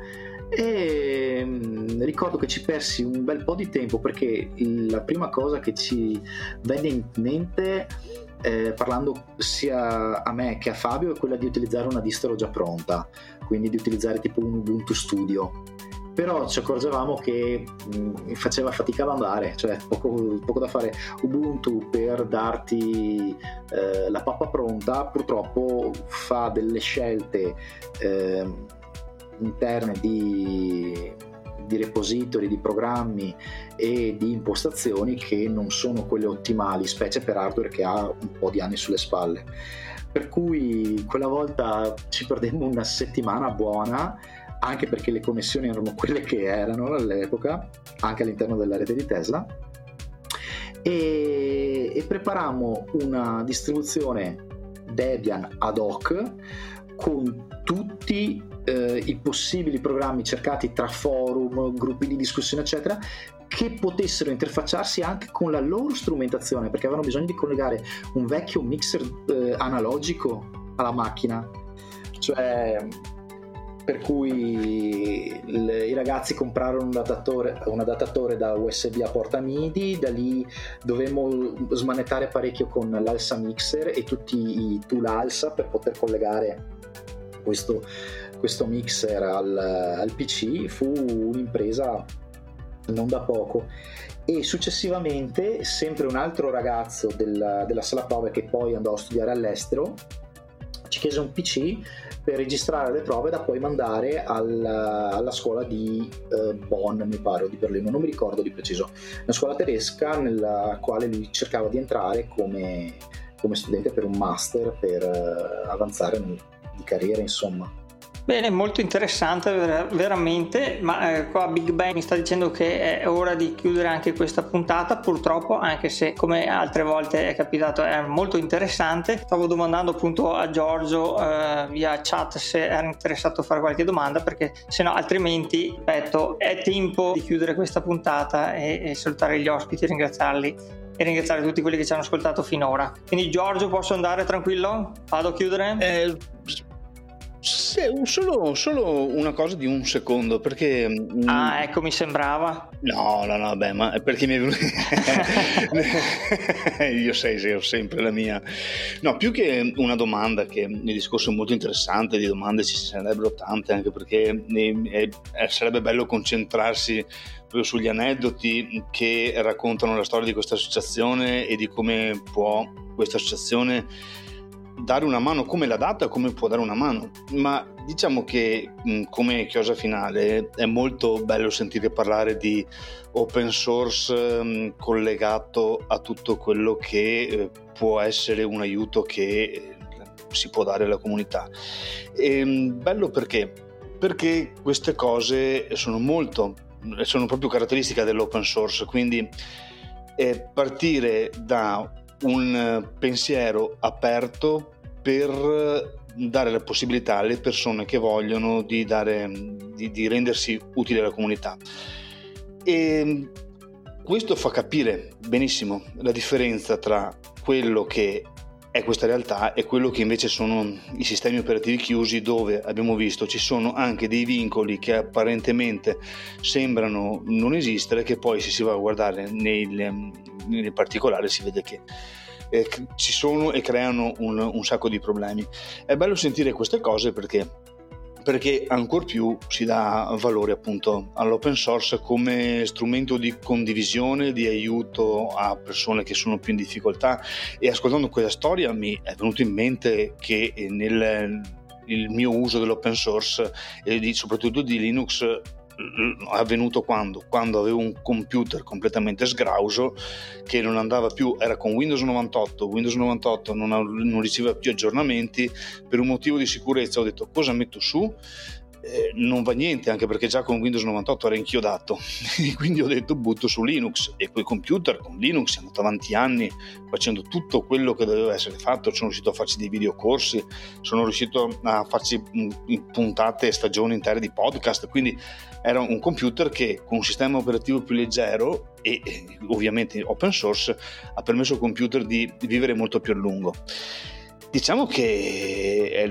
e mh, mm, ricordo che ci persi un bel po' di tempo perché la prima cosa che ci venne in mente eh, parlando sia a me che a Fabio è quella di utilizzare una distro già pronta quindi di utilizzare tipo un Ubuntu Studio però ci accorgevamo che mh, mm, faceva fatica ad andare, cioè poco, poco, da fare. Ubuntu per darti eh, la pappa pronta purtroppo fa delle scelte eh, interne di, di repository, di programmi e di impostazioni che non sono quelle ottimali, specie per hardware che ha un po' di anni sulle spalle. Per cui quella volta ci perdemmo una settimana buona anche perché le connessioni erano quelle che erano all'epoca, anche all'interno della rete di Tesla, e, e preparammo una distribuzione Debian ad hoc con tutti eh, i possibili programmi cercati tra forum, gruppi di discussione, eccetera, che potessero interfacciarsi anche con la loro strumentazione, perché avevano bisogno di collegare un vecchio mixer eh, analogico alla macchina. Cioè, per cui il, i ragazzi comprarono un adattatore, un adattatore, da USB a porta MIDI, da lì dovemmo smanettare parecchio con l'Alsa Mixer e tutti i tool Alsa per poter collegare questo, questo mixer al, al PC. Fu un'impresa non da poco e successivamente sempre un altro ragazzo della, della sala prove che poi andò a studiare all'estero ci chiese un PC per registrare le prove da poi mandare al, alla scuola di eh, Bonn, mi pare, o di Berlino, non mi ricordo di preciso, una scuola tedesca nella quale lui cercava di entrare come, come studente per un master per eh, avanzare di carriera, insomma. Bene, molto interessante veramente, ma eh, qua Big Bang mi sta dicendo che è ora di chiudere anche questa puntata, purtroppo, anche se come altre volte è capitato è molto interessante. Stavo domandando appunto a Giorgio eh, via chat se era interessato a fare qualche domanda, perché se no altrimenti, ripeto, è tempo di chiudere questa puntata e, e salutare gli ospiti, ringraziarli e ringraziare tutti quelli che ci hanno ascoltato finora. Quindi Giorgio posso andare tranquillo? Vado a chiudere? Eh Sì, solo, solo, una cosa di un secondo, perché... Mm, ah, ecco, mi sembrava. No, no, no, beh, ma perché mi è venuto... Io sei, sei, ho sempre la mia. No, più che una domanda, che il discorso è molto interessante, di domande ci sarebbero tante, anche perché eh, sarebbe bello concentrarsi proprio sugli aneddoti che raccontano la storia di questa associazione e di come può questa associazione dare una mano come l'ha data, come può dare una mano, ma diciamo che come chiosa finale è molto bello sentire parlare di open source collegato a tutto quello che eh, può essere un aiuto che eh, si può dare alla comunità. E, bello perché? Perché queste cose sono molto, sono proprio caratteristiche dell'open source, quindi eh, partire da un eh, pensiero aperto per dare la possibilità alle persone che vogliono di, dare, di, di rendersi utili alla comunità. E questo fa capire benissimo la differenza tra quello che è questa realtà e quello che invece sono i sistemi operativi chiusi dove abbiamo visto ci sono anche dei vincoli che apparentemente sembrano non esistere che poi se si va a guardare nei, nei particolari si vede che eh, ci sono e creano un, un sacco di problemi. È bello sentire queste cose perché perché ancor più si dà valore appunto all'open source come strumento di condivisione, di aiuto a persone che sono più in difficoltà. E ascoltando quella storia mi è venuto in mente che nel il mio uso dell'open source e di, soprattutto di Linux avvenuto quando? Quando avevo un computer completamente sgrauso che non andava più, era con Windows 98, Windows 98 non, non riceveva più aggiornamenti, per un motivo di sicurezza ho detto cosa metto su? Eh, non va niente anche perché già con Windows 98 era inchiodato. Quindi ho detto butto su Linux. E quei computer con Linux siamo andati avanti anni facendo tutto quello che doveva essere fatto. Sono riuscito a farci dei videocorsi sono riuscito a farci puntate stagioni intere di podcast quindi era un computer che con un sistema operativo più leggero e ovviamente open source ha permesso al computer di vivere molto più a lungo Diciamo che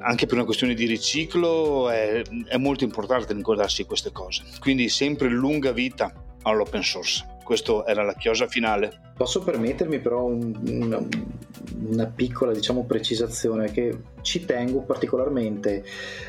anche per una questione di riciclo è, è molto importante ricordarsi queste cose. Quindi sempre lunga vita all'open source. Questa era la chiosa finale. Posso permettermi però un, una, una, piccola diciamo, precisazione che ci tengo particolarmente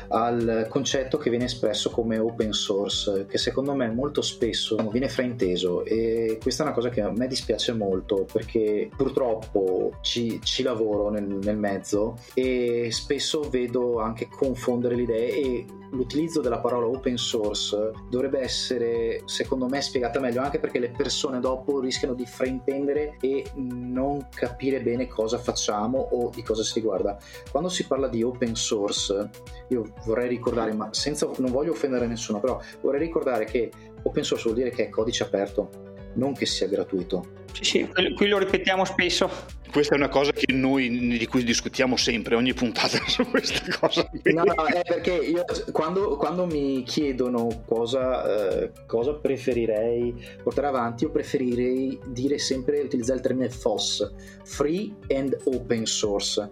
al concetto che viene espresso come open source, che secondo me molto spesso viene frainteso. E questa è una cosa che a me dispiace molto perché purtroppo ci, ci lavoro nel, nel mezzo e spesso vedo anche confondere le idee e l'utilizzo della parola open source dovrebbe essere secondo me spiegata meglio anche perché le persone dopo rischiano di fraintendere e non capire bene cosa facciamo o di cosa si riguarda. Quando si parla di open source io vorrei ricordare ma senza non voglio offendere nessuno però vorrei ricordare che open source vuol dire che è codice aperto non che sia gratuito sì, sì, qui lo ripetiamo spesso. Questa è una cosa che noi di cui discutiamo sempre, ogni puntata su questa cosa. No, no, è perché io quando, quando mi chiedono cosa, eh, cosa, preferirei portare avanti, io preferirei dire sempre utilizzare il termine FOSS, Free and Open Source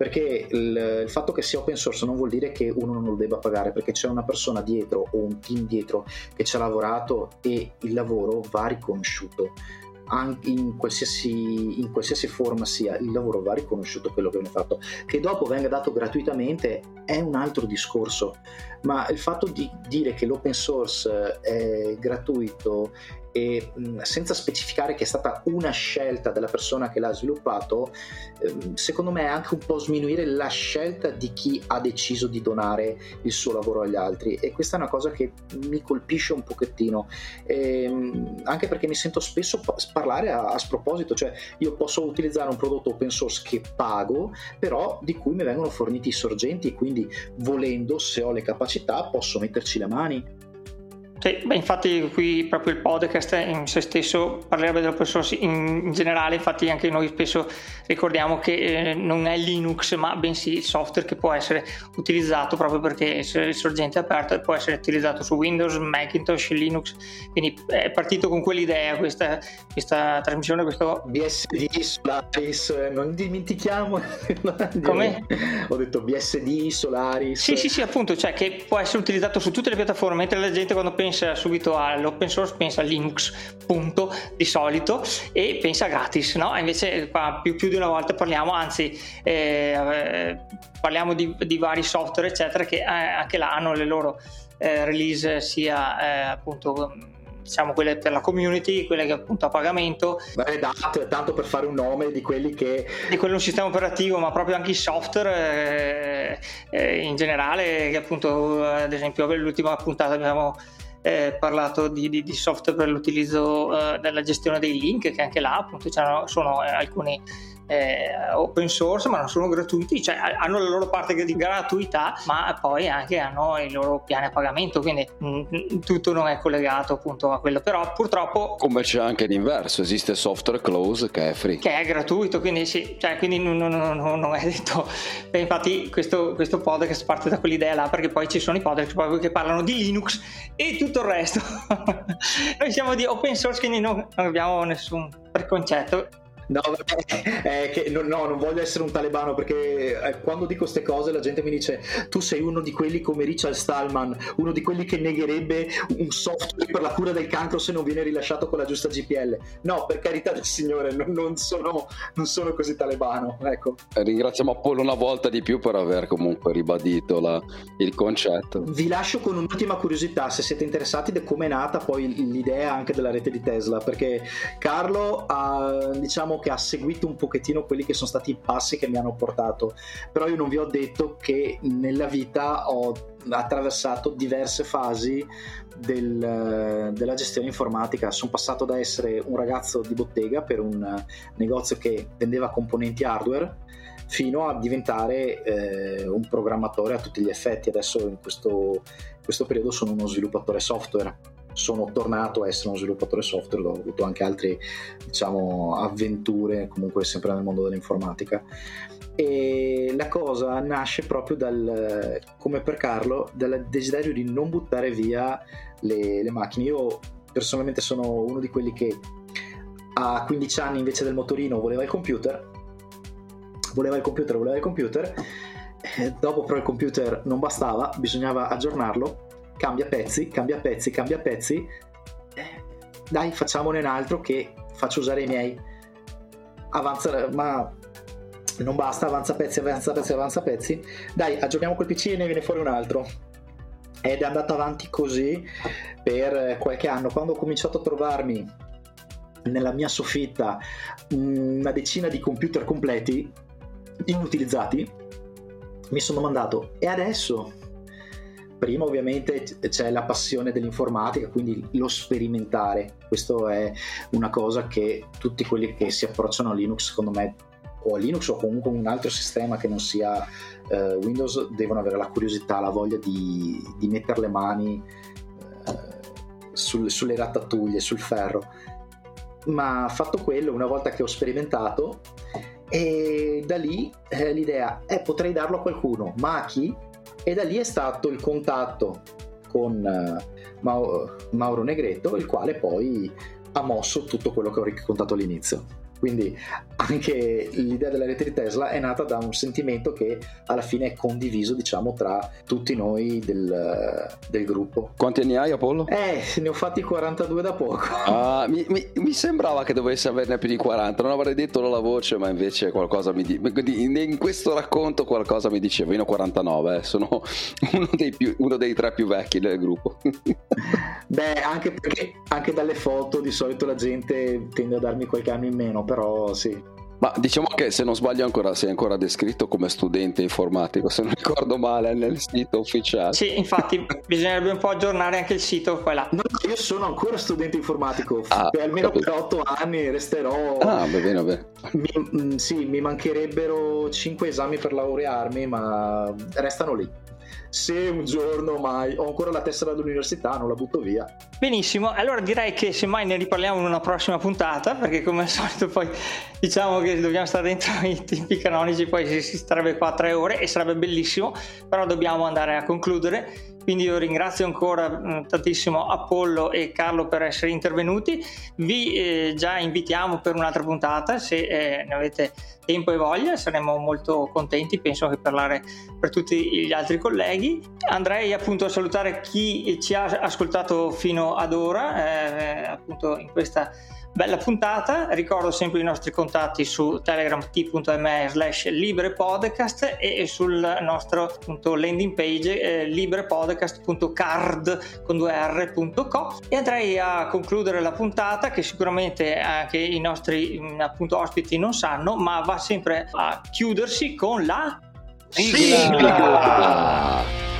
perché il, il, fatto che sia open source non vuol dire che uno non lo debba pagare perché c'è una persona dietro o un team dietro che ci ha lavorato e il lavoro va riconosciuto. In qualsiasi, in qualsiasi, forma sia il lavoro va riconosciuto quello che viene fatto. Che dopo venga dato gratuitamente è un altro discorso. Ma il fatto di dire che l'open source è gratuito e senza specificare che è stata una scelta della persona che l'ha sviluppato, ehm, secondo me è anche un po' sminuire la scelta di chi ha deciso di donare il suo lavoro agli altri. E questa è una cosa che mi colpisce un pochettino, ehm, anche perché mi sento spesso parlare a, a sproposito, cioè io posso utilizzare un prodotto open source che pago, però di cui mi vengono forniti i sorgenti quindi volendo, se ho le capacità, posso metterci le mani Sì, beh, infatti qui proprio il podcast in se stesso parlerebbe dell'open source in, in generale, infatti anche noi spesso ricordiamo che eh, non è Linux ma bensì il software che può essere utilizzato proprio perché è sorgente aperto e può essere utilizzato su Windows, Macintosh, Linux, quindi è partito con quell'idea questa, questa trasmissione, questo... BSD, Solaris, non dimentichiamo... Come? Ho detto BSD, Solaris... Sì, sì, sì, appunto, cioè che può essere utilizzato su tutte le piattaforme, mentre la gente quando pensa pensa subito all'open source, pensa a Linux, punto, di solito, e pensa gratis, no? Invece qua più, più di una volta parliamo, anzi eh, parliamo di, di, vari software, eccetera, che eh, anche là hanno le loro eh, release sia eh, appunto diciamo quelle per la community, quelle che appunto a pagamento. Beh, DAT, tanto per fare un nome di quelli che... Di quello un sistema operativo, ma proprio anche i software eh, eh, in generale, che appunto ad esempio l'ultima puntata abbiamo eh, parlato di, di, di, software per l'utilizzo eh, della gestione dei link, che anche là appunto sono eh, alcuni eh, open source ma non sono gratuiti, cioè hanno la loro parte di gratuità ma poi anche hanno i loro piani a pagamento, quindi mh, mm, tutto non è collegato appunto a quello, però purtroppo... Come c'è anche l'inverso, esiste software close che è free. Che è gratuito, quindi sì, cioè, quindi non, non, non, non è detto... Beh, infatti questo, questo podcast parte da quell'idea là perché poi ci sono i podcast che parlano di Linux e tutto il resto. Noi siamo di open source quindi non, non abbiamo nessun preconcetto No, vabbè, eh, che, no, no, non voglio essere un talebano perché eh, quando dico queste cose la gente mi dice tu sei uno di quelli come Richard Stallman, uno di quelli che negherebbe un software per la cura del cancro se non viene rilasciato con la giusta GPL. No, per carità del Signore, non, non, sono, non sono, così talebano. Ecco. Ringraziamo Apollo una volta di più per aver comunque ribadito la, il concetto. Vi lascio con un'ultima curiosità, se siete interessati di come è nata poi l'idea anche della rete di Tesla, perché Carlo ha diciamo che ha seguito un pochettino quelli che sono stati i passi che mi hanno portato, però io non vi ho detto che nella vita ho attraversato diverse fasi del, della gestione informatica. Sono passato da essere un ragazzo di bottega per un negozio che vendeva componenti hardware fino a diventare eh, un programmatore a tutti gli effetti. Adesso in questo, in questo periodo sono uno sviluppatore software sono tornato a essere uno sviluppatore software, ho avuto anche altre diciamo, avventure, comunque sempre nel mondo dell'informatica. E la cosa nasce proprio dal, come per Carlo, dal desiderio di non buttare via le, le macchine. Io personalmente sono uno di quelli che a 15 anni invece del motorino voleva il computer, voleva il computer, voleva il computer. Eh, dopo però il computer non bastava, bisognava aggiornarlo cambia pezzi, cambia pezzi, cambia pezzi. Eh, dai, facciamone un altro che faccio usare i miei. Avanza, ma non basta, avanza pezzi, avanza pezzi, avanza pezzi. Dai, aggiorniamo quel PC e ne viene fuori un altro. Ed è andato avanti così per qualche anno. Quando ho cominciato a trovarmi nella mia soffitta una decina di computer completi inutilizzati, mi sono mandato e adesso Prima ovviamente c'è la passione dell'informatica, quindi lo sperimentare. Questo è una cosa che tutti quelli che si approcciano a Linux, secondo me, o a Linux o comunque un altro sistema che non sia eh, Windows, devono avere la curiosità, la voglia di, di mettere le mani eh, sul, sulle ratatuglie, sul ferro. Ma fatto quello, una volta che ho sperimentato, e da lì eh, l'idea è potrei darlo a qualcuno, ma a chi? E da lì è stato il contatto con uh, Mauro Negretto, il quale poi ha mosso tutto quello che ho raccontato all'inizio. Quindi anche l'idea della rete di Tesla è nata da un sentimento che alla fine è condiviso, diciamo, tra tutti noi del, del gruppo. Quanti anni hai, Apollo? Eh, ne ho fatti 42 da poco. Ah, mi, mi, mi, sembrava che dovessi averne più di 40, non avrei detto la voce, ma invece qualcosa mi dice. In questo racconto qualcosa mi diceva, io ho 49, eh. sono uno dei, più, uno dei tre più vecchi del gruppo. Beh, anche perché anche dalle foto di solito la gente tende a darmi qualche anno in meno però sì. Ma diciamo che se non sbaglio ancora sei ancora descritto come studente informatico, se non ricordo male, nel sito ufficiale. Sì, infatti bisognerebbe un po' aggiornare anche il sito qua là. No, io sono ancora studente informatico, ah, per almeno per otto anni resterò... Ah, va bene, va bene. Mi, mm, sì, mi mancherebbero cinque esami per laurearmi, ma restano lì. Se un giorno mai ho ancora la tessera dell'università non la butto via. Benissimo, allora direi che semmai ne riparliamo in una prossima puntata perché come al solito poi diciamo che dobbiamo stare dentro i tempi canonici, poi si starebbe qua tre ore e sarebbe bellissimo, però dobbiamo andare a concludere. Quindi io ringrazio ancora mh, tantissimo Apollo e Carlo per essere intervenuti. Vi eh, già invitiamo per un'altra puntata se eh, ne avete tempo e voglia, saremo molto contenti, penso che parlare per tutti gli altri colleghi. Andrei appunto a salutare chi ci ha ascoltato fino ad ora, eh, appunto in questa bella puntata. Ricordo sempre i nostri contatti su telegram t.me slash librepodcast e sul nostro appunto, landing page eh, librepodcast.card con due r.co e andrei a concludere la puntata che sicuramente anche i nostri mm, appunto ospiti non sanno ma va sempre a chiudersi con la sigla. sigla.